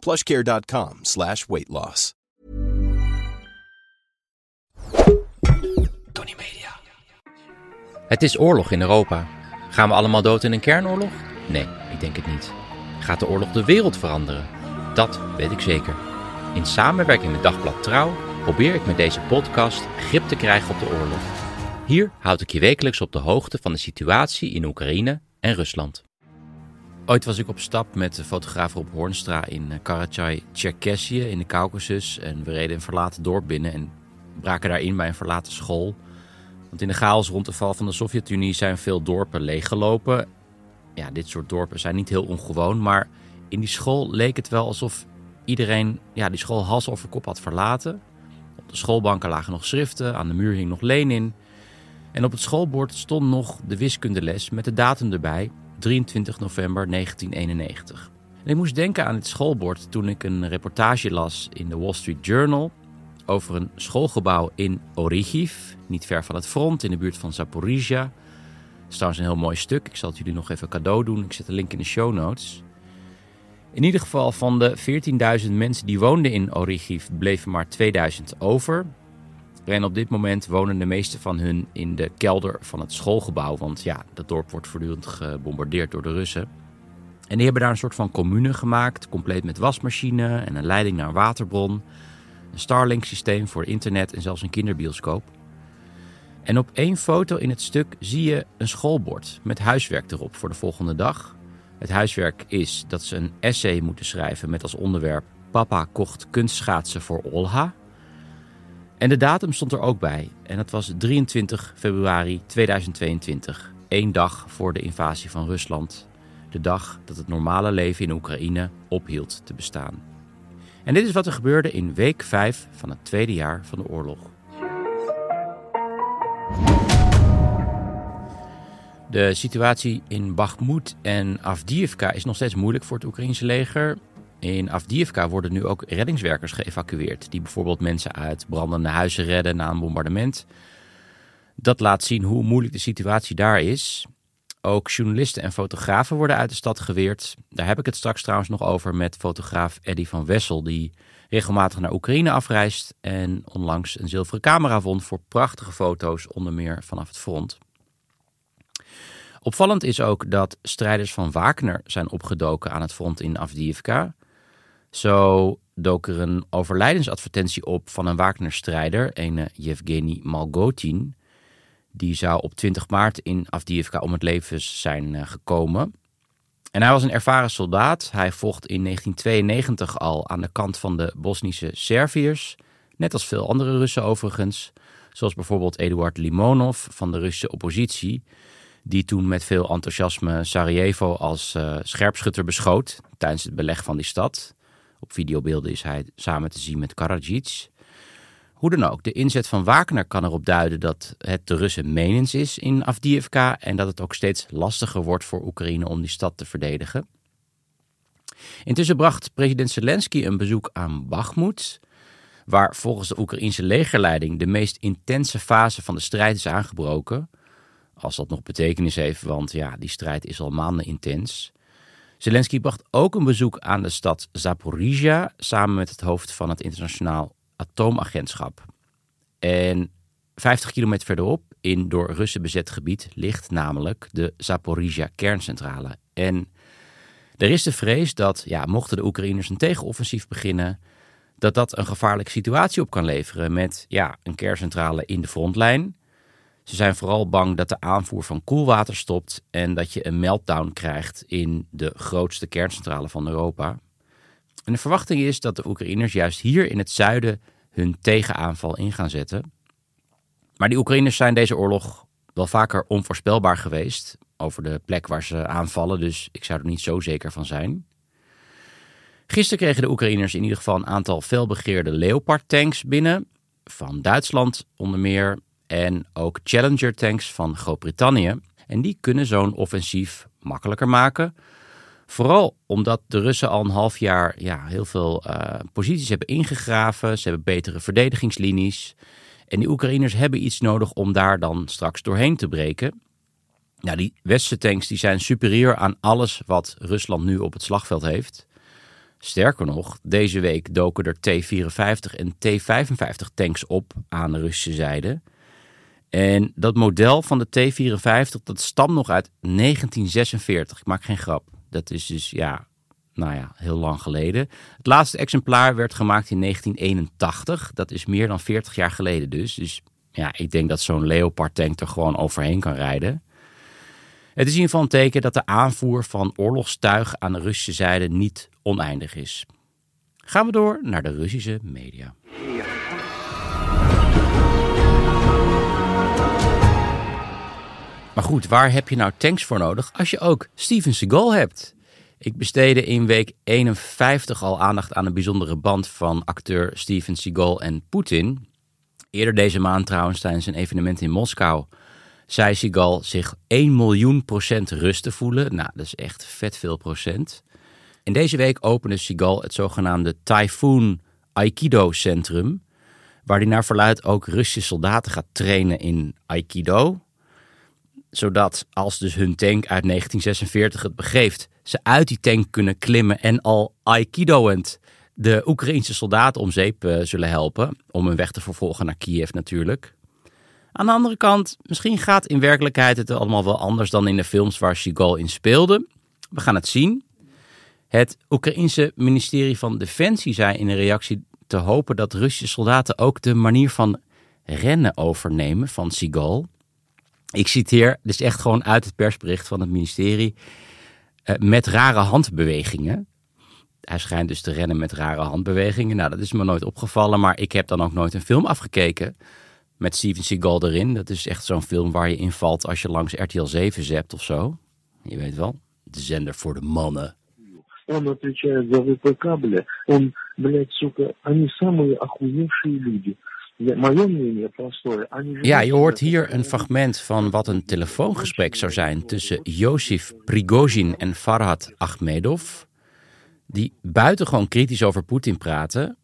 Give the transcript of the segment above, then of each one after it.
plushcare.com slash. Tony Media. Het is oorlog in Europa. Gaan we allemaal dood in een kernoorlog? Nee, ik denk het niet. Gaat de oorlog de wereld veranderen? Dat weet ik zeker. In samenwerking met Dagblad Trouw probeer ik met deze podcast grip te krijgen op de oorlog. Hier houd ik je wekelijks op de hoogte van de situatie in Oekraïne en Rusland. Ooit was ik op stap met de fotograaf Rob Hoornstra in Karachay, Cherkessië in de Caucasus. En we reden een verlaten dorp binnen en braken daarin bij een verlaten school. Want in de chaos rond de val van de Sovjet-Unie zijn veel dorpen leeggelopen. Ja, dit soort dorpen zijn niet heel ongewoon, maar in die school leek het wel alsof iedereen ja, die school hals over kop had verlaten. Op de schoolbanken lagen nog schriften, aan de muur hing nog Lenin. En op het schoolbord stond nog de wiskundeles met de datum erbij, 23 november 1991. En ik moest denken aan dit schoolbord toen ik een reportage las in de Wall Street Journal over een schoolgebouw in Origiv, niet ver van het front, in de buurt van Zaporizhia. Dat is trouwens een heel mooi stuk. Ik zal het jullie nog even cadeau doen. Ik zet de link in de show notes. In ieder geval van de 14.000 mensen die woonden in Origiv bleven maar 2000 over. En op dit moment wonen de meeste van hun in de kelder van het schoolgebouw. Want ja, dat dorp wordt voortdurend gebombardeerd door de Russen. En die hebben daar een soort van commune gemaakt, compleet met wasmachine en een leiding naar een waterbron. Een Starlink systeem voor internet en zelfs een kinderbioscoop. En op één foto in het stuk zie je een schoolbord met huiswerk erop voor de volgende dag. Het huiswerk is dat ze een essay moeten schrijven met als onderwerp Papa kocht kunstschaatsen voor Olha. En de datum stond er ook bij. En dat was 23 februari 2022. één dag voor de invasie van Rusland. De dag dat het normale leven in Oekraïne ophield te bestaan. En dit is wat er gebeurde in week 5 van het tweede jaar van de oorlog. De situatie in Bakhmut en Avdiivka is nog steeds moeilijk voor het Oekraïnse leger. In Avdiivka worden nu ook reddingswerkers geëvacueerd, die bijvoorbeeld mensen uit brandende huizen redden na een bombardement. Dat laat zien hoe moeilijk de situatie daar is. Ook journalisten en fotografen worden uit de stad geweerd. Daar heb ik het straks trouwens nog over met fotograaf Eddy van Wessel, die regelmatig naar Oekraïne afreist en onlangs een zilveren camera vond voor prachtige foto's, onder meer vanaf het front. Opvallend is ook dat strijders van Wagner zijn opgedoken aan het front in Avdiivka. Zo dook er een overlijdensadvertentie op van een Wagner-strijder, een Yevgeny Malgotin. Die zou op 20 maart in Avdiivka om het leven zijn gekomen. En hij was een ervaren soldaat. Hij vocht in 1992 al aan de kant van de Bosnische Serviërs. Net als veel andere Russen overigens. Zoals bijvoorbeeld Eduard Limonov van de Russische oppositie. Die toen met veel enthousiasme Sarajevo als uh, scherpschutter beschoot tijdens het beleg van die stad. Op videobeelden is hij samen te zien met Karadzic. Hoe dan ook, de inzet van Wagner kan erop duiden dat het de Russen menens is in Avdiivka en dat het ook steeds lastiger wordt voor Oekraïne om die stad te verdedigen. Intussen bracht president Zelensky een bezoek aan Bakhmut, waar volgens de Oekraïnse legerleiding de meest intense fase van de strijd is aangebroken. Als dat nog betekenis heeft, want ja, die strijd is al maanden intens. Zelensky bracht ook een bezoek aan de stad Zaporizhia samen met het hoofd van het internationaal atoomagentschap. En 50 kilometer verderop, in door Russen bezet gebied, ligt namelijk de Zaporizhia kerncentrale. En er is de vrees dat, ja, mochten de Oekraïners een tegenoffensief beginnen, dat dat een gevaarlijke situatie op kan leveren met ja, een kerncentrale in de frontlijn. Ze zijn vooral bang dat de aanvoer van koelwater stopt en dat je een meltdown krijgt in de grootste kerncentrale van Europa. En de verwachting is dat de Oekraïners juist hier in het zuiden hun tegenaanval in gaan zetten. Maar die Oekraïners zijn deze oorlog wel vaker onvoorspelbaar geweest over de plek waar ze aanvallen, dus ik zou er niet zo zeker van zijn. Gisteren kregen de Oekraïners in ieder geval een aantal felbegeerde Leopard-tanks binnen. Van Duitsland onder meer. En ook Challenger-tanks van Groot-Brittannië. En die kunnen zo'n offensief makkelijker maken. Vooral omdat de Russen al een half jaar ja, heel veel uh, posities hebben ingegraven. Ze hebben betere verdedigingslinies. En die Oekraïners hebben iets nodig om daar dan straks doorheen te breken. Nou, die westerse tanks die zijn superieur aan alles wat Rusland nu op het slagveld heeft. Sterker nog, deze week doken er T-54 en T-55 tanks op aan de Russische zijde. En dat model van de T-54, dat stamt nog uit 1946. Ik maak geen grap. Dat is dus, ja, nou ja, heel lang geleden. Het laatste exemplaar werd gemaakt in 1981. Dat is meer dan 40 jaar geleden dus. Dus ja, ik denk dat zo'n Leopard tank er gewoon overheen kan rijden. Het is in ieder geval een teken dat de aanvoer van oorlogstuig aan de Russische zijde niet oneindig is. Gaan we door naar de Russische media. Maar goed, waar heb je nou tanks voor nodig als je ook Steven Seagal hebt? Ik besteedde in week 51 al aandacht aan een bijzondere band van acteur Steven Seagal en Poetin. Eerder deze maand trouwens tijdens een evenement in Moskou zei Seagal zich 1 miljoen procent rust te voelen. Nou, dat is echt vet veel procent. In deze week opende Seagal het zogenaamde Typhoon Aikido Centrum, waar hij naar verluidt ook Russische soldaten gaat trainen in Aikido. Zodat als dus hun tank uit 1946 het begeeft, ze uit die tank kunnen klimmen en al Aikidoend de Oekraïnse soldaten om zeep uh, zullen helpen. Om hun weg te vervolgen naar Kiev natuurlijk. Aan de andere kant, misschien gaat in werkelijkheid het allemaal wel anders dan in de films waar Seagal in speelde. We gaan het zien. Het Oekraïense ministerie van Defensie zei in een reactie te hopen dat Russische soldaten ook de manier van rennen overnemen van Seagal. Ik citeer, dus echt gewoon uit het persbericht van het ministerie, uh, met rare handbewegingen. Hij schijnt dus te rennen met rare handbewegingen. Nou, dat is me nooit opgevallen, maar ik heb dan ook nooit een film afgekeken met Steven Seagal erin. Dat is echt zo'n film waar je invalt als je langs RTL 7 zept of zo. Je weet wel, de zender voor de mannen. Он отвечает за ВП-кабели. Он, блядь, сука, они самые охуевшие люди. Ja, je hoort hier een fragment van wat een telefoongesprek zou zijn tussen Josif Prigozhin en Farhad Ahmedov. Die buitengewoon kritisch over Poetin praten.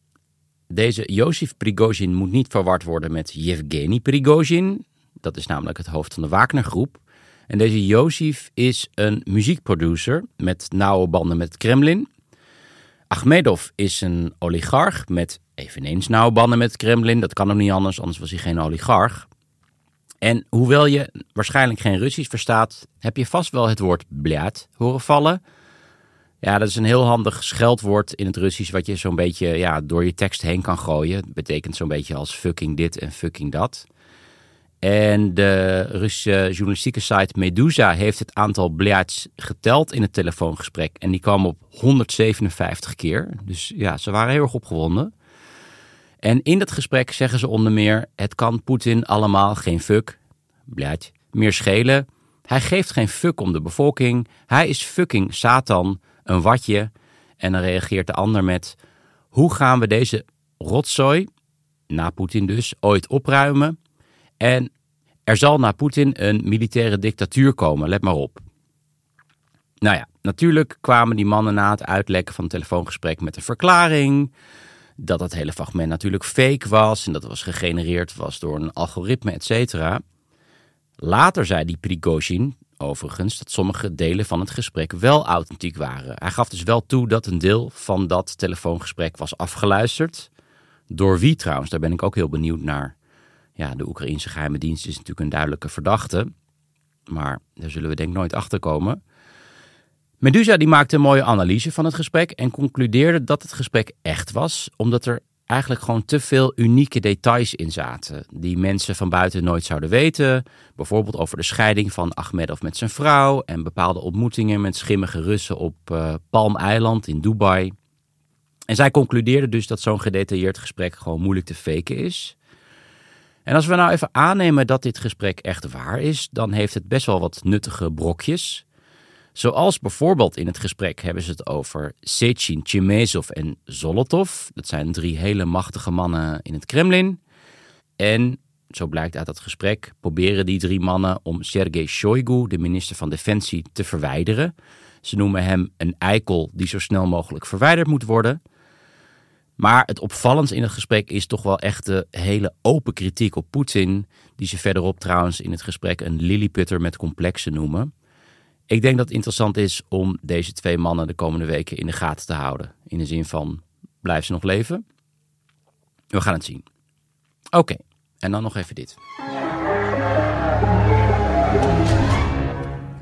Deze Josif Prigozhin moet niet verward worden met Yevgeny Prigozhin. Dat is namelijk het hoofd van de Wagner-groep. En deze Josif is een muziekproducer met nauwe banden met het Kremlin. Ahmedov is een oligarch met eveneens nauwe banden met het Kremlin. Dat kan ook niet anders, anders was hij geen oligarch. En hoewel je waarschijnlijk geen Russisch verstaat, heb je vast wel het woord bliat horen vallen. Ja, dat is een heel handig scheldwoord in het Russisch wat je zo'n beetje ja, door je tekst heen kan gooien. Het betekent zo'n beetje als fucking dit en fucking dat. En de Russische journalistieke site Medusa heeft het aantal bliats geteld in het telefoongesprek. En die kwam op 157 keer. Dus ja, ze waren heel erg opgewonden. En in dat gesprek zeggen ze onder meer: het kan Poetin allemaal geen fuck, meer schelen. Hij geeft geen fuck om de bevolking. Hij is fucking Satan, een watje. En dan reageert de ander met: hoe gaan we deze rotzooi, na Poetin dus, ooit opruimen? En er zal na Poetin een militaire dictatuur komen, let maar op. Nou ja, natuurlijk kwamen die mannen na het uitlekken van het telefoongesprek met een verklaring. Dat het hele fragment natuurlijk fake was en dat het was gegenereerd was door een algoritme, et cetera. Later zei die Prigozhin overigens dat sommige delen van het gesprek wel authentiek waren. Hij gaf dus wel toe dat een deel van dat telefoongesprek was afgeluisterd. Door wie trouwens, daar ben ik ook heel benieuwd naar ja, de Oekraïnse geheime dienst is natuurlijk een duidelijke verdachte. Maar daar zullen we denk ik nooit achter komen. Medusa die maakte een mooie analyse van het gesprek en concludeerde dat het gesprek echt was, omdat er eigenlijk gewoon te veel unieke details in zaten die mensen van buiten nooit zouden weten. Bijvoorbeeld over de scheiding van Ahmedov met zijn vrouw en bepaalde ontmoetingen met schimmige Russen op uh, Palm-eiland in Dubai. En zij concludeerde dus dat zo'n gedetailleerd gesprek gewoon moeilijk te faken is. En als we nou even aannemen dat dit gesprek echt waar is, dan heeft het best wel wat nuttige brokjes. Zoals bijvoorbeeld in het gesprek hebben ze het over Sechin, Chimezov en Zolotov. Dat zijn drie hele machtige mannen in het Kremlin. En zo blijkt uit dat gesprek, proberen die drie mannen om Sergei Shoigu, de minister van Defensie, te verwijderen. Ze noemen hem een eikel die zo snel mogelijk verwijderd moet worden. Maar het opvallend in het gesprek is toch wel echt de hele open kritiek op Poetin, die ze verderop trouwens in het gesprek een lilliputter met complexen noemen. Ik denk dat het interessant is om deze twee mannen de komende weken in de gaten te houden. In de zin van, blijven ze nog leven? We gaan het zien. Oké, en dan nog even dit.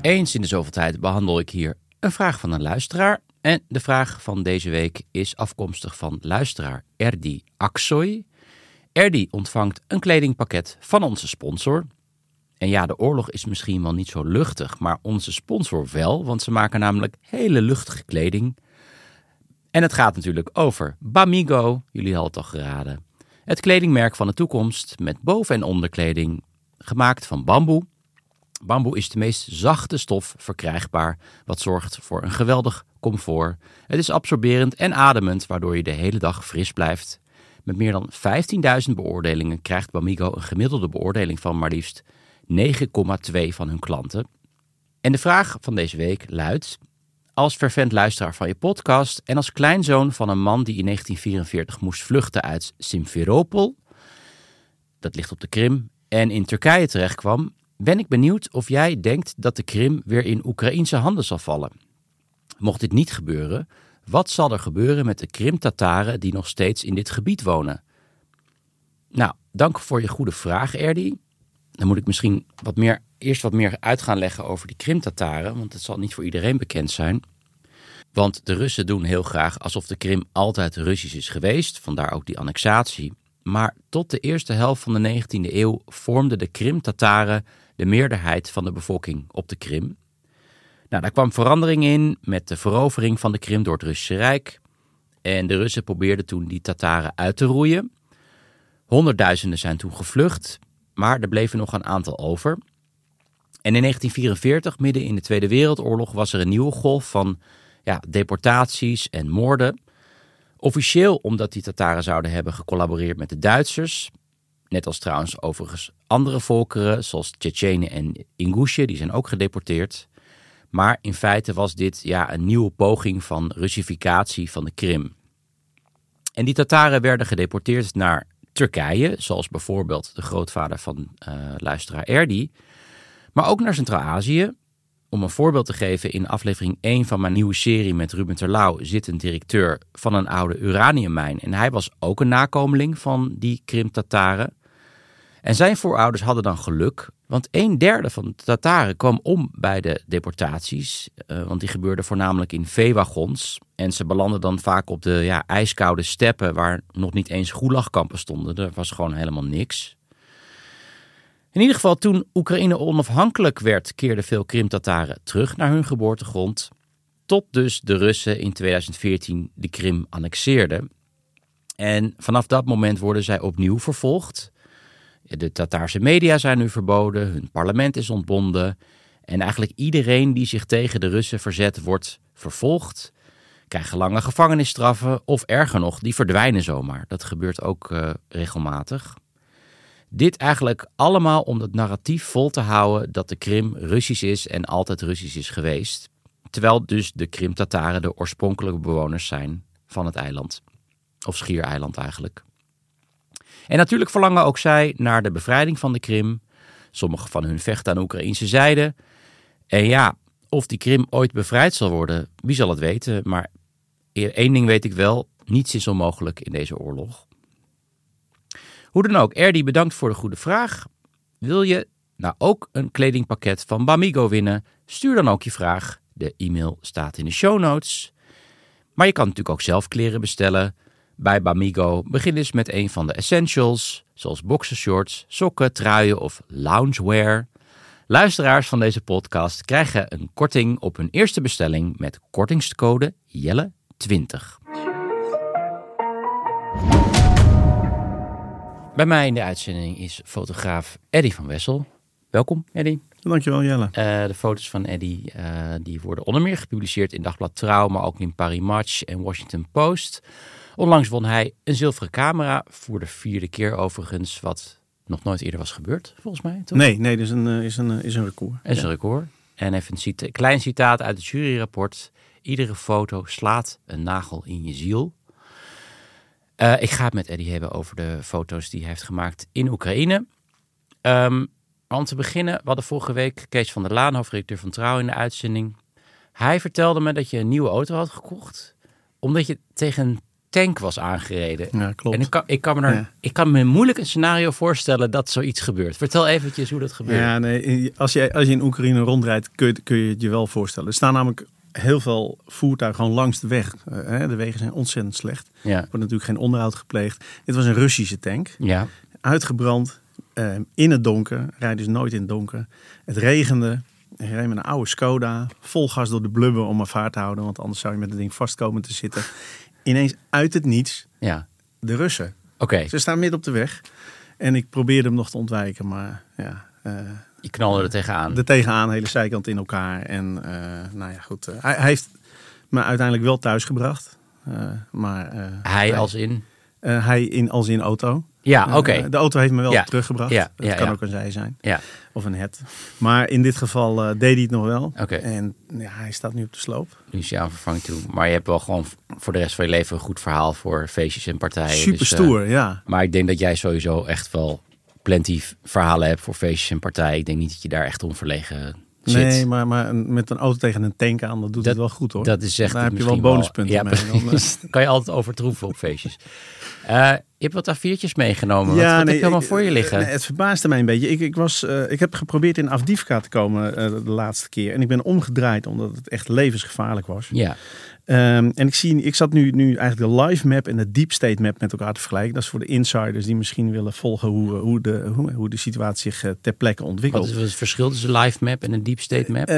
Eens in de zoveel tijd behandel ik hier een vraag van een luisteraar. En de vraag van deze week is afkomstig van luisteraar Erdi Aksoy. Erdi ontvangt een kledingpakket van onze sponsor. En ja, de oorlog is misschien wel niet zo luchtig, maar onze sponsor wel, want ze maken namelijk hele luchtige kleding. En het gaat natuurlijk over Bamigo, jullie hadden het al geraden. Het kledingmerk van de toekomst met boven- en onderkleding, gemaakt van bamboe. Bamboe is de meest zachte stof verkrijgbaar, wat zorgt voor een geweldig comfort. Het is absorberend en ademend, waardoor je de hele dag fris blijft. Met meer dan 15.000 beoordelingen krijgt Bamigo een gemiddelde beoordeling van maar liefst 9,2 van hun klanten. En de vraag van deze week luidt: Als fervent luisteraar van je podcast en als kleinzoon van een man die in 1944 moest vluchten uit Simferopol, dat ligt op de Krim, en in Turkije terechtkwam, ben ik benieuwd of jij denkt dat de Krim weer in Oekraïnse handen zal vallen. Mocht dit niet gebeuren, wat zal er gebeuren met de Krim-Tataren die nog steeds in dit gebied wonen? Nou, dank voor je goede vraag, Erdi. Dan moet ik misschien wat meer, eerst wat meer uit gaan leggen over die Krim-Tataren, want het zal niet voor iedereen bekend zijn. Want de Russen doen heel graag alsof de Krim altijd Russisch is geweest, vandaar ook die annexatie. Maar tot de eerste helft van de 19e eeuw vormden de Krim-Tataren de meerderheid van de bevolking op de Krim. Nou, daar kwam verandering in met de verovering van de Krim door het Russische Rijk. En de Russen probeerden toen die Tataren uit te roeien. Honderdduizenden zijn toen gevlucht, maar er bleven nog een aantal over. En in 1944, midden in de Tweede Wereldoorlog, was er een nieuwe golf van ja, deportaties en moorden. Officieel omdat die Tataren zouden hebben gecollaboreerd met de Duitsers. Net als trouwens overigens andere volkeren, zoals Tsjetsjenen en Ingusje, die zijn ook gedeporteerd. Maar in feite was dit ja, een nieuwe poging van Russificatie van de Krim. En die Tataren werden gedeporteerd naar Turkije, zoals bijvoorbeeld de grootvader van uh, luisteraar Erdi. Maar ook naar Centraal-Azië. Om een voorbeeld te geven, in aflevering 1 van mijn nieuwe serie met Ruben Terlouw zit een directeur van een oude uraniummijn. En hij was ook een nakomeling van die Krim-Tataren. En zijn voorouders hadden dan geluk, want een derde van de Tataren kwam om bij de deportaties. Uh, want die gebeurden voornamelijk in veewagons. En ze belanden dan vaak op de ja, ijskoude steppen waar nog niet eens gulagkampen stonden. Er was gewoon helemaal niks. In ieder geval, toen Oekraïne onafhankelijk werd, keerden veel Krim-Tataren terug naar hun geboortegrond. Tot dus de Russen in 2014 de Krim annexeerden. En vanaf dat moment worden zij opnieuw vervolgd. De Tataarse media zijn nu verboden, hun parlement is ontbonden. En eigenlijk iedereen die zich tegen de Russen verzet, wordt vervolgd. Krijgen lange gevangenisstraffen of erger nog, die verdwijnen zomaar. Dat gebeurt ook uh, regelmatig. Dit eigenlijk allemaal om het narratief vol te houden dat de Krim Russisch is en altijd Russisch is geweest. Terwijl dus de Krim-Tataren de oorspronkelijke bewoners zijn van het eiland. Of schiereiland eigenlijk. En natuurlijk verlangen ook zij naar de bevrijding van de Krim. Sommigen van hun vechten aan Oekraïnse zijde. En ja, of die Krim ooit bevrijd zal worden, wie zal het weten. Maar één ding weet ik wel, niets is onmogelijk in deze oorlog. Hoe dan ook, Erdi bedankt voor de goede vraag. Wil je nou ook een kledingpakket van Bamigo winnen? Stuur dan ook je vraag. De e-mail staat in de show notes. Maar je kan natuurlijk ook zelf kleren bestellen. Bij Bamigo begin eens met een van de essentials, zoals boxershorts, sokken, truien of loungewear. Luisteraars van deze podcast krijgen een korting op hun eerste bestelling met kortingscode Jelle20. Bij mij in de uitzending is fotograaf Eddy van Wessel. Welkom, Eddy. Dankjewel Jelle. Uh, de foto's van Eddie uh, die worden onder meer gepubliceerd in Dagblad Trouw, maar ook in Paris Match en Washington Post. Onlangs won hij een zilveren camera voor de vierde keer overigens, wat nog nooit eerder was gebeurd, volgens mij. Toch? Nee, nee, dat is een, is een, is een record. Is een record. En even een cita klein citaat uit het juryrapport. Iedere foto slaat een nagel in je ziel. Uh, ik ga het met Eddie hebben over de foto's die hij heeft gemaakt in Oekraïne. Um, om te beginnen, we hadden vorige week Kees van der Laan, hoofdredacteur van Trouw, in de uitzending. Hij vertelde me dat je een nieuwe auto had gekocht, omdat je tegen een tank was aangereden. Ja, klopt. En ik kan, ik kan, me, er, Ja. ik kan me moeilijk een scenario voorstellen dat zoiets gebeurt. Vertel eventjes hoe dat gebeurt. Ja, nee, als je, als je in Oekraïne rondrijdt, kun je, kun je het je wel voorstellen. Er staan namelijk heel veel voertuigen gewoon langs de weg. Eh, de wegen zijn ontzettend slecht. Er Ja. wordt natuurlijk geen onderhoud gepleegd. Dit was een Russische tank. Ja. Uitgebrand, eh, in het donker. Rijd dus nooit in het donker. Het regende. Ik reed met een oude Skoda. Vol gas door de blubber om mijn vaart te houden. Want anders zou je met het ding vast komen te zitten. Ineens uit het niets ja. de Russen. Oké, Ze staan midden op de weg. En ik probeerde hem nog te ontwijken. Maar ja, eh, je knalde er tegenaan. er tegenaan, hele zijkant in elkaar. En eh, nou ja, goed. eh, hij, hij heeft me uiteindelijk wel thuis gebracht. Eh, maar eh, Hij als in... hij in, als in auto. Ja, Eh, oké. de auto heeft me wel Ja. teruggebracht. Ja, Het kan ook een zij zijn. Ja, Of een het. Maar in dit geval eh, deed hij het nog wel. Oké. En ja, hij staat nu op de sloop. nu is je aan vervanging toe. Maar je hebt wel gewoon voor de rest van je leven een goed verhaal voor feestjes en partijen. Super Dus, eh, stoer, ja. Maar ik denk dat jij sowieso echt wel plenty verhalen hebt voor feestjes en partijen. Ik denk niet dat je daar echt onverlegen zit. Nee, maar, maar met een auto tegen een tank aan, dat doet Dat- het wel goed hoor. Dat is echt Daar heb je wel bonuspunten ja, mee. Dan, kan je altijd overtroeven op feestjes. Je hebt wat A4'tjes meegenomen. wat wat heb je allemaal ik- voor je liggen? nee, het verbaasde mij een beetje. Ik, ik, was, eh, ik heb geprobeerd in Afdivka te komen eh, de laatste keer. En ik ben omgedraaid omdat het echt levensgevaarlijk was. ja, Ehm, en ik, zie, ik zat nu, nu eigenlijk de live map en de deep state map met elkaar te vergelijken. Dat is voor de insiders die misschien willen volgen hoe, hoe, de, hoe, hoe de situatie zich eh, ter plekke ontwikkelt. wat is het verschil tussen een live map en een deep state map? Eh,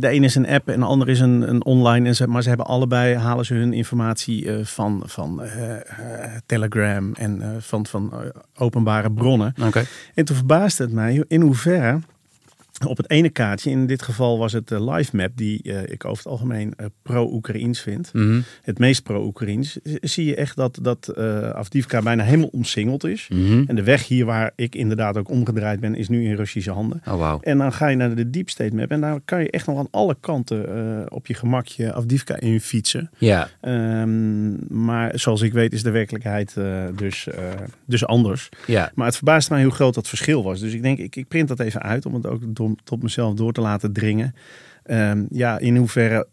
de ene is een app en de andere is een, een online. En ze, maar ze hebben allebei halen ze hun informatie eh, van, van eh, eh, Telegram en eh, van, van eh, openbare bronnen. Oké. En toen verbaasde het mij in hoeverre op het ene kaartje, in dit geval was het de live map, die eh, ik over het algemeen eh, pro-Oekraïens vind. Mhm. Het meest pro-Oekraïens. z- Zie je echt dat, dat eh Avdivka bijna helemaal omsingeld is. Mhm. En de weg hier waar ik inderdaad ook omgedraaid ben, is nu in Russische handen. Oh. En dan ga je naar de deep state map en daar kan je echt nog aan alle kanten eh, op je gemakje Avdivka in fietsen. Ja, Ehm, maar zoals ik weet is de werkelijkheid eh, dus, eh, dus anders. ja. Maar het verbaasde mij hoe groot dat verschil was. Dus ik denk, ik, ik print dat even uit om het ook door, tot mezelf door te laten dringen. Ehm, ja, in hoeverre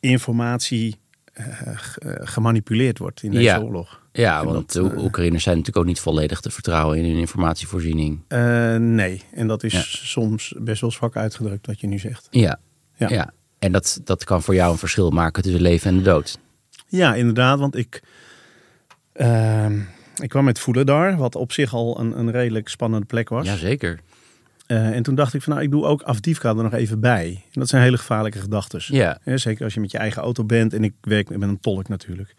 informatie eh, eh, gemanipuleerd wordt in deze Ja. oorlog. Ja, want de eh, Oekraïners zijn natuurlijk ook niet volledig te vertrouwen in hun informatievoorziening. Nee, en dat is Ja. soms best wel zwak uitgedrukt wat je nu zegt. Ja, ja. Ja. En dat, dat kan voor jou een verschil maken tussen leven en de dood. Ja, inderdaad, want ik, ehm, ik kwam met Voeledar, wat op zich al een, een redelijk spannende plek was. Jazeker. Eh, en toen dacht ik van nou, ik doe ook Afdivka er nog even bij. En dat zijn hele gevaarlijke gedachten. Ja, zeker als je met je eigen auto bent. En ik werk met een tolk natuurlijk.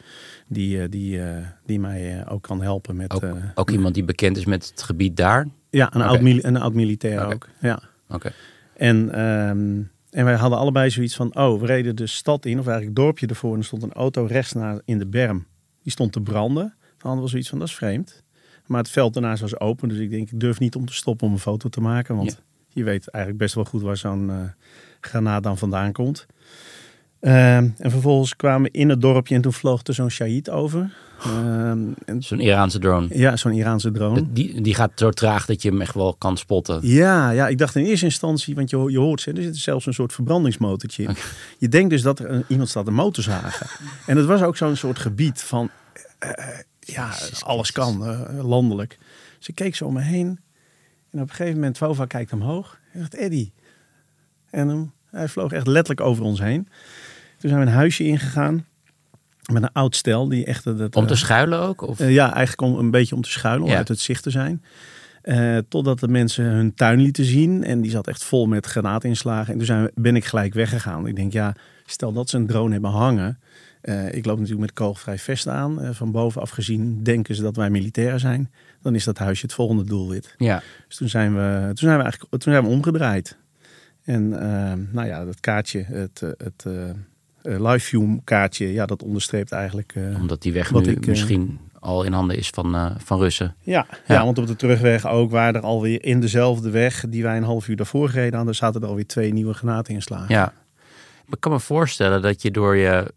Die, eh, die, eh, die mij ook kan helpen met... ook, ook iemand die bekend is met het gebied daar. ja, een, oud mili- een oud militair ook. Ja. Oké. En, ehm, en wij hadden allebei zoiets van... Oh, we reden de stad in, of eigenlijk het dorpje ervoor. En er stond een auto rechts naar in de berm. Die stond te branden. Dan hadden we zoiets van, dat is vreemd. Maar het veld daarnaast was open. Dus ik denk, ik durf niet om te stoppen om een foto te maken. Want Ja. je weet eigenlijk best wel goed waar zo'n eh, granaat dan vandaan komt. Ehm, en vervolgens kwamen we in het dorpje en toen vloog er zo'n Shahid over. En, Zo'n Iraanse drone. ja, zo'n Iraanse drone. Die, die gaat zo traag dat je hem echt wel kan spotten. Ja, ja, ik dacht in eerste instantie, want je, je hoort ze, er zit zelfs een soort verbrandingsmotortje in. Je denkt dus dat er een- iemand staat een motorzagen. en het was ook zo'n soort gebied van, eh, eh, ja, alles kan, eh, landelijk. Dus ik keek zo om me heen. En op een gegeven moment, Vova kijkt omhoog. Hij zegt, Eddie. En hem, hij vloog echt letterlijk over ons heen. Toen zijn we een huisje ingegaan. Met een oud stel. Die echt, dat, Om te eh, schuilen ook? Of? eh, ja, eigenlijk om een beetje om te schuilen, om Ja. uit het zicht te zijn. Totdat de mensen hun tuin lieten zien. En die zat echt vol met granaatinslagen. En toen zijn ben ik gelijk weggegaan. Ik denk, ja, stel dat ze een drone hebben hangen. Eh, ik loop natuurlijk met kogelvrij vest aan. Eh, van bovenaf gezien denken ze dat wij militairen zijn. Dan is dat huisje het volgende doelwit. Ja. Dus toen zijn we, toen zijn we, eigenlijk, toen zijn we omgedraaid. En uh, nou ja, dat kaartje, het, het live kaartje, ja, dat onderstreept eigenlijk. Omdat die weg nu ik, misschien al in handen is van, van Russen. Ja, ja, ja. want op de terugweg ook waren er alweer in dezelfde weg die wij een half uur daarvoor gereden hadden, zaten er alweer twee nieuwe granateninslagen. Ja, ik kan me voorstellen dat je door je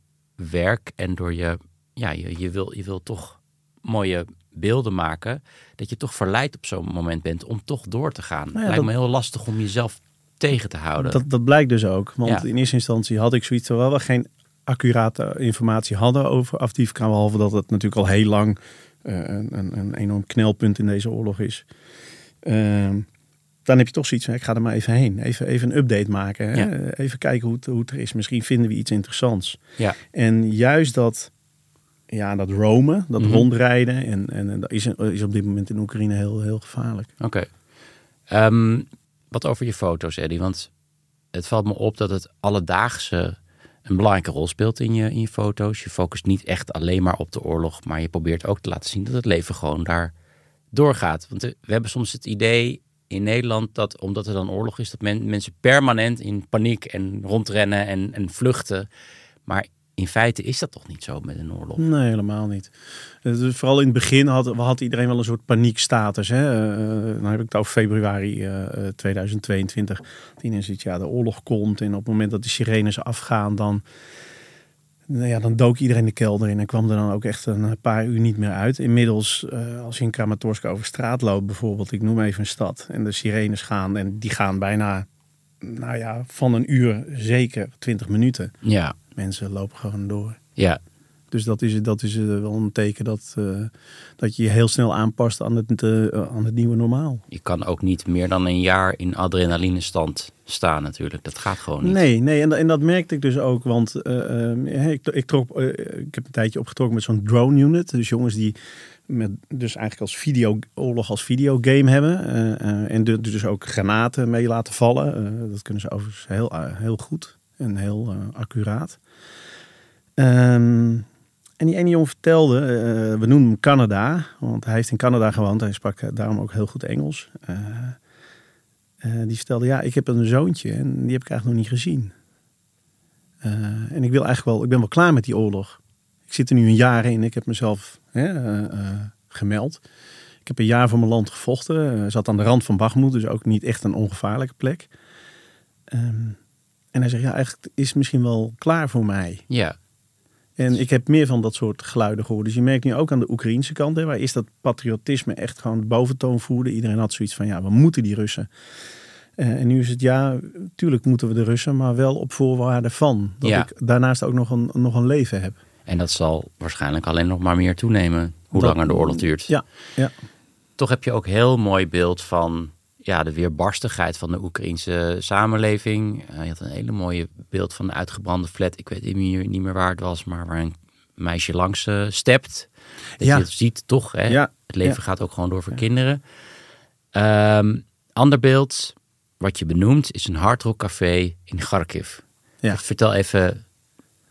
werk en door je, ja, je, je, wil, je wil toch mooie beelden maken, dat je toch verleid op zo'n moment bent om toch door te gaan. Nou Lijkt me heel lastig om jezelf tegen te houden. Dat, dat blijkt dus ook. Want in eerste instantie had ik zoiets, terwijl we geen accurate informatie hadden over Afdivka, behalve dat het natuurlijk al heel lang uh, een, een, een, enorm knelpunt in deze oorlog is. Uh, dan heb je toch zoiets van, ik ga er maar even heen. Even, even een update maken. Hè? Even kijken hoe het, hoe het er is. Misschien vinden we iets interessants. Ja. En juist dat, ja, dat roamen, dat mhm. rondrijden, en, en, dat is, is op dit moment in Oekraïne heel, heel gevaarlijk. Oké. Ehm, wat over je foto's, Eddie? Want het valt me op dat het alledaagse een belangrijke rol speelt in je, in je foto's. Je focust niet echt alleen maar op de oorlog, maar je probeert ook te laten zien dat het leven gewoon daar doorgaat. Want we hebben soms het idee in Nederland dat omdat er dan oorlog is, dat men, mensen permanent in paniek en rondrennen en, en vluchten. Maar in feite is dat toch niet zo met een oorlog? Nee, helemaal niet. Vooral in het begin had, had iedereen wel een soort paniekstatus. Hè? Uh, dan heb ik het over februari uh, 2022. Toen is het ja, de oorlog komt en op het moment dat de sirenes afgaan, dan nou ja, dan dook iedereen de kelder in en kwam er dan ook echt een paar uur niet meer uit. Inmiddels, uh, als je in Kramatorsk over straat loopt bijvoorbeeld, ik noem even een stad, en de sirenes gaan en die gaan bijna, nou ja, van een uur zeker 20 minuten. Ja. Mensen lopen gewoon door. Ja, dus dat is, dat is eh, wel een teken dat, uh, dat je je heel snel aanpast aan het, uh, aan het nieuwe normaal. Je kan ook niet meer dan een jaar in adrenalinestand staan natuurlijk. Dat gaat gewoon niet. Nee, nee en, en dat merkte ik dus ook. Want ik, ik, trok, ik heb een tijdje opgetrokken met zo'n drone unit. Dus jongens die met, dus eigenlijk als video, oorlog als videogame hebben. en dus ook granaten mee laten vallen. dat kunnen ze overigens heel, heel goed en heel accuraat. Um, en die ene jongen vertelde, uh, we noemen hem Canada, want hij heeft in Canada gewoond. Hij sprak eh, daarom ook heel goed Engels. Die vertelde, ja, ik heb een zoontje en die heb ik eigenlijk nog niet gezien. en ik wil eigenlijk wel, ik ben wel klaar met die oorlog. Ik zit er nu een jaar in. Ik heb mezelf gemeld. Ik heb een jaar voor mijn land gevochten. zat aan de rand van Bagmoed, dus ook niet echt een ongevaarlijke plek. Um, en hij zegt, ja, eigenlijk is misschien wel klaar voor mij. Ja. En ik heb meer van dat soort geluiden gehoord. Dus je merkt nu ook aan de Oekraïnse kant, hè, waar is dat patriotisme echt gewoon de boventoon voerde. Iedereen had zoiets van, ja, we moeten die Russen. Uh, en nu is het, ja, tuurlijk moeten we de Russen, maar wel op voorwaarde van. Dat ik daarnaast ook nog een, nog een leven heb. En dat zal waarschijnlijk alleen nog maar meer toenemen, hoe langer de oorlog duurt. Ja, ja. Toch heb je ook heel mooi beeld van ja, de weerbarstigheid van de Oekraïnse samenleving. Uh, je had een hele mooie beeld van een uitgebrande flat. Ik weet niet meer waar het was, maar waar een meisje langs uh, stept. Dat ja. je het ziet toch, hè? Ja. Het leven gaat ook gewoon door voor kinderen. Um, ander beeld, wat je benoemt, is een hardrockcafé in Kharkiv. Ja. Vertel even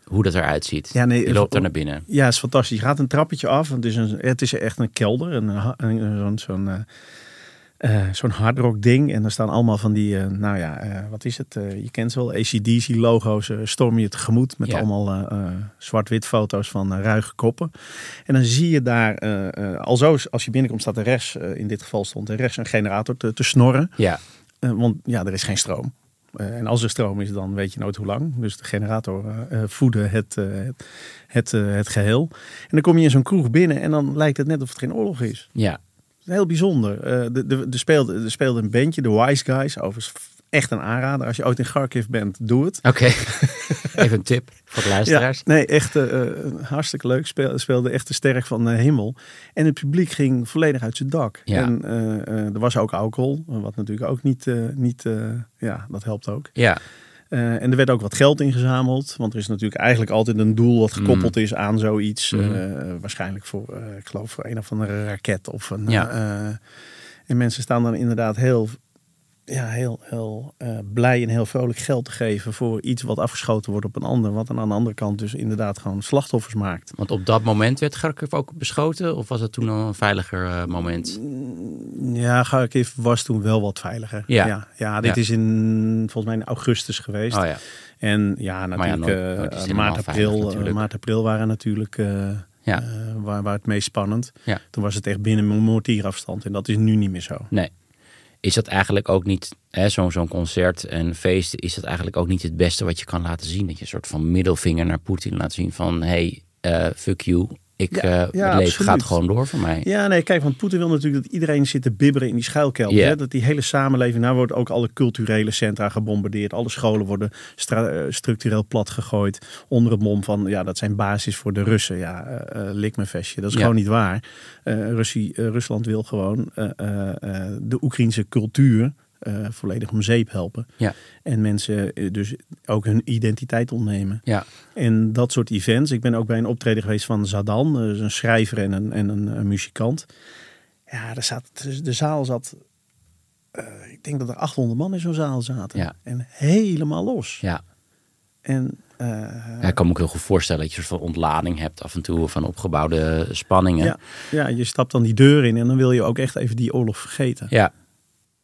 hoe dat eruit ziet. Ja, nee, je loopt er naar binnen. Ja, het is fantastisch. Je gaat een trappetje af. Het is, een, het is echt een kelder. Een, een, zo'n uh, uh, zo'n hardrock ding. En er staan allemaal van die, uh, nou ja, uh, wat is het? je kent ze wel, ACDC logo's. storm je tegemoet met ja. allemaal zwart-wit foto's van ruige koppen. En dan zie je daar, al zo, als je binnenkomt staat er rechts, in dit geval stond er rechts een generator te, te snorren. Ja. want ja, er is geen stroom. en als er stroom is, dan weet je nooit hoe lang. Dus de generator voedde het, het, het, het geheel. En dan kom je in zo'n kroeg binnen en dan lijkt het net of het geen oorlog is. Ja heel bijzonder. Uh, de, de, de, speelde, er speelde een bandje, de Wise Guys. Overigens echt een aanrader. Als je ooit in Kharkiv bent, doe het. Oké, even een tip voor de luisteraars. nee, echt uh, hartstikke leuk. Speel, speelde echt te sterk van de hemel. En het publiek ging volledig uit zijn dak. Ja. En er was ook alcohol, wat natuurlijk ook niet, niet ja, dat helpt ook. Ja. Uh, en er werd ook wat geld ingezameld. Want er is natuurlijk eigenlijk altijd een doel wat gekoppeld mm. is aan zoiets. Mm. Uh, waarschijnlijk voor, uh, ik geloof, voor een of andere raket. Of een, ja. en mensen staan dan inderdaad heel, ja, heel, heel blij en heel vrolijk geld te geven voor iets wat afgeschoten wordt op een ander. Wat dan aan de andere kant dus inderdaad gewoon slachtoffers maakt. Want op dat moment werd Kharkiv ook beschoten? Of was het toen al een veiliger moment? Ja, Kharkiv was toen wel wat veiliger. Ja. ja, ja, dit Ja. is in volgens mij in augustus geweest. Oh ja. En ja, natuurlijk nooit- eh, nooit maart, veilig april, eh, maart, april waren natuurlijk eh, Ja. eh, waar, waar het meest spannend. Ja. Toen was het echt binnen mortierafstand en dat is nu niet meer zo. Nee. Is dat eigenlijk ook niet, zo'n concert en feesten, is dat eigenlijk ook niet het beste wat je kan laten zien? Dat je een soort van middelvinger naar Poetin laat zien van, hey, eh, fuck you, ik, Ja, eh, ja, het leven absoluut. gaat gewoon door voor mij. Ja, nee, kijk, want Poetin wil natuurlijk dat iedereen zit te bibberen in die schuilkelder. Hè? Dat die hele samenleving, nou wordt ook alle culturele centra gebombardeerd. Alle scholen worden eh, structureel plat gegooid. Onder het mom van, ja, dat zijn basis voor de Russen. Ja, eh lik me vestje. Dat is gewoon niet waar. Russie, Rusland wil gewoon de Oekraïnse cultuur eh, volledig om zeep helpen. Ja. En mensen eh, dus ook hun identiteit ontnemen. Ja, En dat soort events. Ik ben ook bij een optreden geweest van Zadan, eh, een schrijver en een, en een, een muzikant. Ja, er zat, de zaal zat. ik denk dat er 800 man in zo'n zaal zaten. Ja. En helemaal los. ja. En Ja, ik kan me ook heel goed voorstellen dat je een soort van ontlading hebt af en toe van opgebouwde spanningen. ja, ja, je stapt dan die deur in en dan wil je ook echt even die oorlog vergeten. Ja.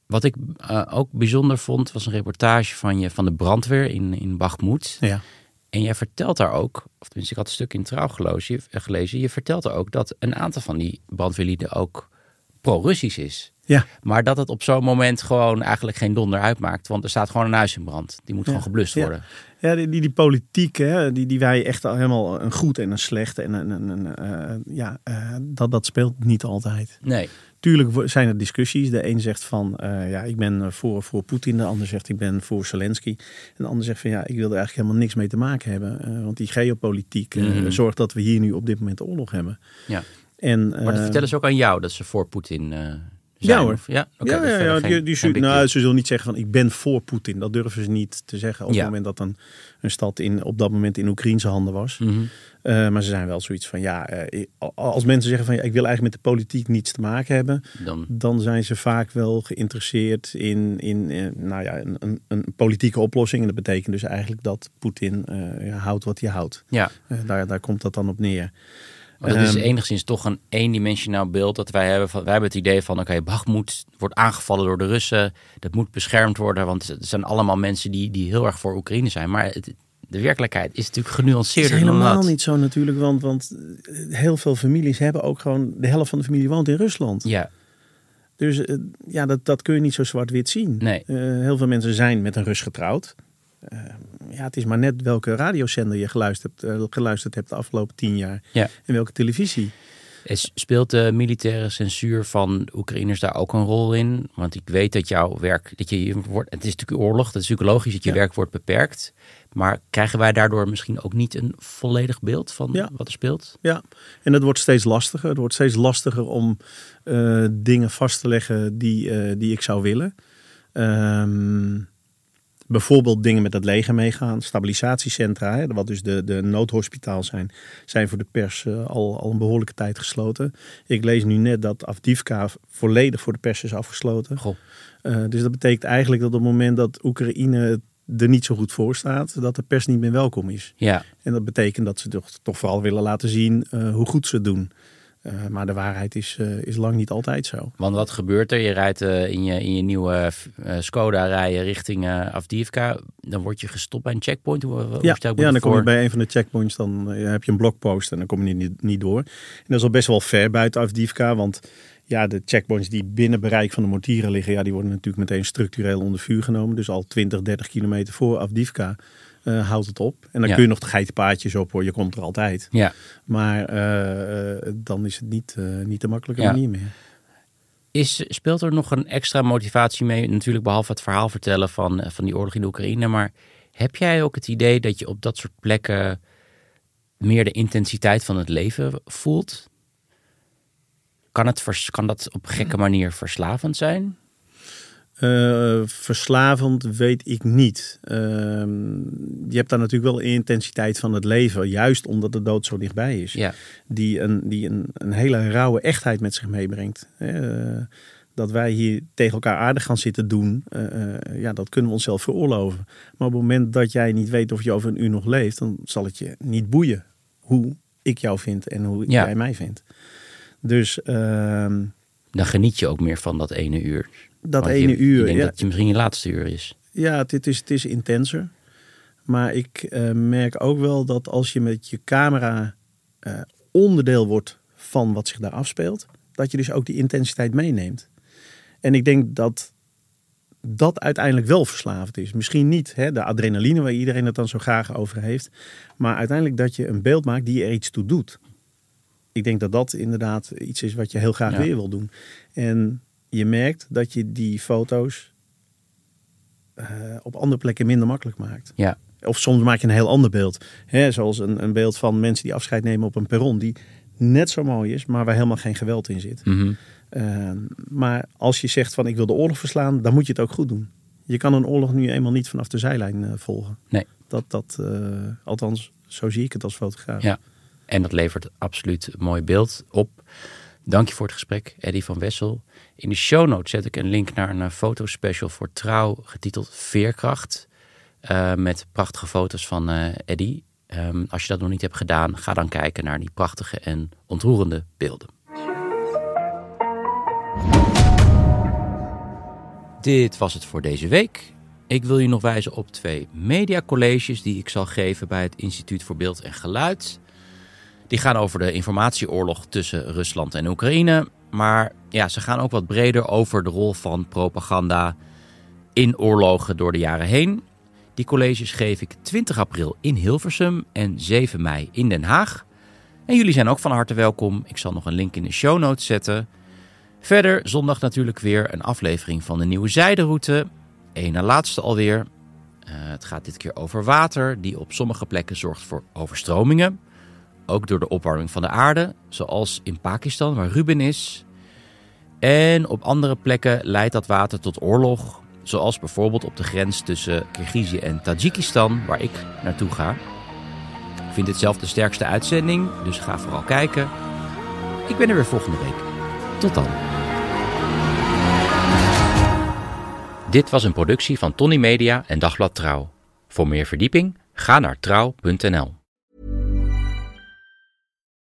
Wat ik eh, ook bijzonder vond, was een reportage van je van de brandweer in, in Bakhmut. Ja. En jij vertelt daar ook, of tenminste, ik had een stuk in Trouw eh, gelezen. Je vertelt er ook dat een aantal van die brandweerlieden ook pro-Russisch is. Ja. Maar dat het op zo'n moment gewoon eigenlijk geen donder uitmaakt. Want er staat gewoon een huis in brand. Die moet Ja. gewoon geblust worden. Ja, die, die, die politiek, hè, die, die wij echt al helemaal een goed en een slecht. En een, een, een, eh, ja, dat, dat speelt niet altijd. Nee. Tuurlijk zijn er discussies. De een zegt van, eh, ja, ik ben eh, voor, voor Poetin. De ander zegt, ik ben voor Zelensky. En de ander zegt van, ja, ik wil er eigenlijk helemaal niks mee te maken hebben. Eh, want die geopolitiek Mhm. zorgt dat we hier nu op dit moment oorlog hebben. Ja. En, Maar dat vertellen ze ook aan jou, dat ze voor Poetin zijn? Ja, hoor. Of- ja, ja, is ja, verder ja, geen- die, die, geen nou, ze zullen niet zeggen van ik ben voor Poetin. Dat durven ze niet te zeggen op het moment dat een, een stad in, op dat moment in Oekraïnse handen was. Mhm. Eh, maar ze zijn wel zoiets van ja, eh, als mensen zeggen van ja, ik wil eigenlijk met de politiek niets te maken hebben, Dan, dan zijn ze vaak wel geïnteresseerd in, in, eh, nou ja, een, een, een politieke oplossing. En dat betekent dus eigenlijk dat Poetin houdt wat hij houdt. ja. Daar, daar komt dat dan op neer. Maar dat is Ehm, enigszins toch een eendimensionaal beeld dat wij hebben. Van, wij hebben het idee van, oké, Bakhmut wordt aangevallen door de Russen. Dat moet beschermd worden, want het zijn allemaal mensen die, die heel erg voor Oekraïne zijn. Maar het, de werkelijkheid is natuurlijk Het genuanceerder is helemaal dan dat. niet zo natuurlijk, want, want eh, heel veel families hebben ook gewoon, de helft van de familie woont in Rusland. Ja, Dus eh, ja, dat, dat kun je niet zo zwart-wit zien. Nee. Eh, heel veel mensen zijn met een Rus getrouwd. Eh, ja, het is maar net welke radiozender je geluisterd, eh, geluisterd hebt de afgelopen tien jaar. Ja. En welke televisie. Speelt de militaire censuur van Oekraïners daar ook een rol in? Want ik weet dat jouw werk, dat je, wordt, het is natuurlijk oorlog, dat is natuurlijk logisch dat je Ja. werk wordt beperkt. Maar krijgen wij daardoor misschien ook niet een volledig beeld van Ja. wat er speelt? Ja, en het wordt steeds lastiger. Het wordt steeds lastiger om eh, dingen vast te leggen die, eh, die ik zou willen. Ehm, bijvoorbeeld dingen met het leger meegaan. Stabilisatiecentra, hè, wat dus de, de noodhospitaal zijn, zijn voor de pers eh, al, al een behoorlijke tijd gesloten. Ik lees nu net dat Avdivka volledig voor de pers is afgesloten. Goh. Eh, dus dat betekent eigenlijk dat op het moment dat Oekraïne er niet zo goed voor staat, dat de pers niet meer welkom is. Ja, En dat betekent dat ze toch, toch vooral willen laten zien eh, hoe goed ze het doen. Eh, maar de waarheid is, eh, is lang niet altijd zo. Want wat gebeurt er? Je rijdt eh, in, je, in je nieuwe Skoda rijden richting Avdiivka. Dan word je gestopt bij een checkpoint. Hoe, hoe Ja, ja dan kom je bij een van de checkpoints, dan heb je een blokpost en dan kom je niet, niet door. En dat is al best wel ver buiten Avdivka, want ja, de checkpoints die binnen bereik van de mortieren liggen, ja, die worden natuurlijk meteen structureel onder vuur genomen. Dus al 20, 30 kilometer voor Avdivka eh, houdt het op. En dan Ja. kun je nog de geitenpaadjes op hoor, je komt er altijd. Ja. Maar eh, eh, dan is het niet, niet de makkelijke Ja. manier meer. Is, speelt er nog een extra motivatie mee? Natuurlijk behalve het verhaal vertellen van, van die oorlog in de Oekraïne. Maar heb jij ook het idee dat je op dat soort plekken meer de intensiteit van het leven voelt? Kan, het vers- kan dat op gekke manier verslavend zijn? Eh, verslavend weet ik niet. Ehm, je hebt daar natuurlijk wel intensiteit van het leven, juist omdat de dood zo dichtbij is. Ja. Die, een, die een, een hele rauwe echtheid met zich meebrengt. Eh, dat wij hier tegen elkaar aardig gaan zitten doen, eh, ja, dat kunnen we onszelf veroorloven. Maar op het moment dat jij niet weet of je over een uur nog leeft, dan zal het je niet boeien hoe ik jou vind en hoe Ja. jij mij vindt. Dus ehm, Dan geniet je ook meer van dat ene uur. Dat Want ene je, uur, Ik denk ja. dat je misschien je laatste uur is. Ja, het is, het is intenser. Maar ik eh, merk ook wel dat als je met je camera eh, onderdeel wordt van wat zich daar afspeelt, dat je dus ook die intensiteit meeneemt. En ik denk dat dat uiteindelijk wel verslavend is. Misschien niet hè, de adrenaline waar iedereen het dan zo graag over heeft, maar uiteindelijk dat je een beeld maakt die er iets toe doet. Ik denk dat dat inderdaad iets is wat je heel graag Ja. weer wil doen. En je merkt dat je die foto's eh, op andere plekken minder makkelijk maakt. Ja, Of soms maak je een heel ander beeld. Hè, zoals een, een beeld van mensen die afscheid nemen op een perron. Die net zo mooi is, maar waar helemaal geen geweld in zit. mhm. Eh, maar als je zegt van ik wil de oorlog verslaan, dan moet je het ook goed doen. Je kan een oorlog nu eenmaal niet vanaf de zijlijn eh, volgen. Nee. Dat, dat, althans, zo zie ik het als fotograaf. Ja. En dat levert absoluut een mooi beeld op. Dank je voor het gesprek, Eddy van Wessel. In de show notes zet ik een link naar een eh, fotospecial voor Trouw getiteld Veerkracht. eh, met prachtige foto's van eh Eddy. Ehm, als je dat nog niet hebt gedaan, ga dan kijken naar die prachtige en ontroerende beelden. Dit was het voor deze week. Ik wil je nog wijzen op twee mediacolleges die ik zal geven bij het Instituut voor Beeld en Geluid. Die gaan over de informatieoorlog tussen Rusland en Oekraïne. Maar ja, ze gaan ook wat breder over de rol van propaganda in oorlogen door de jaren heen. Die colleges geef ik 20 april in Hilversum en 7 mei in Den Haag. En jullie zijn ook van harte welkom. Ik zal nog een link in de show notes zetten. Verder zondag natuurlijk weer een aflevering van de nieuwe zijderoute. Eén na laatste alweer. Eh, het gaat dit keer over water, die op sommige plekken zorgt voor overstromingen. Ook door de opwarming van de aarde, zoals in Pakistan, waar Ruben is. En op andere plekken leidt dat water tot oorlog, zoals bijvoorbeeld op de grens tussen Kirgizië en Tajikistan, waar ik naartoe ga. Ik vind dit zelf de sterkste uitzending, dus ga vooral kijken. Ik ben er weer volgende week. Tot dan. Dit was een productie van Tony Media en Dagblad Trouw. Voor meer verdieping ga naar trouw.nl.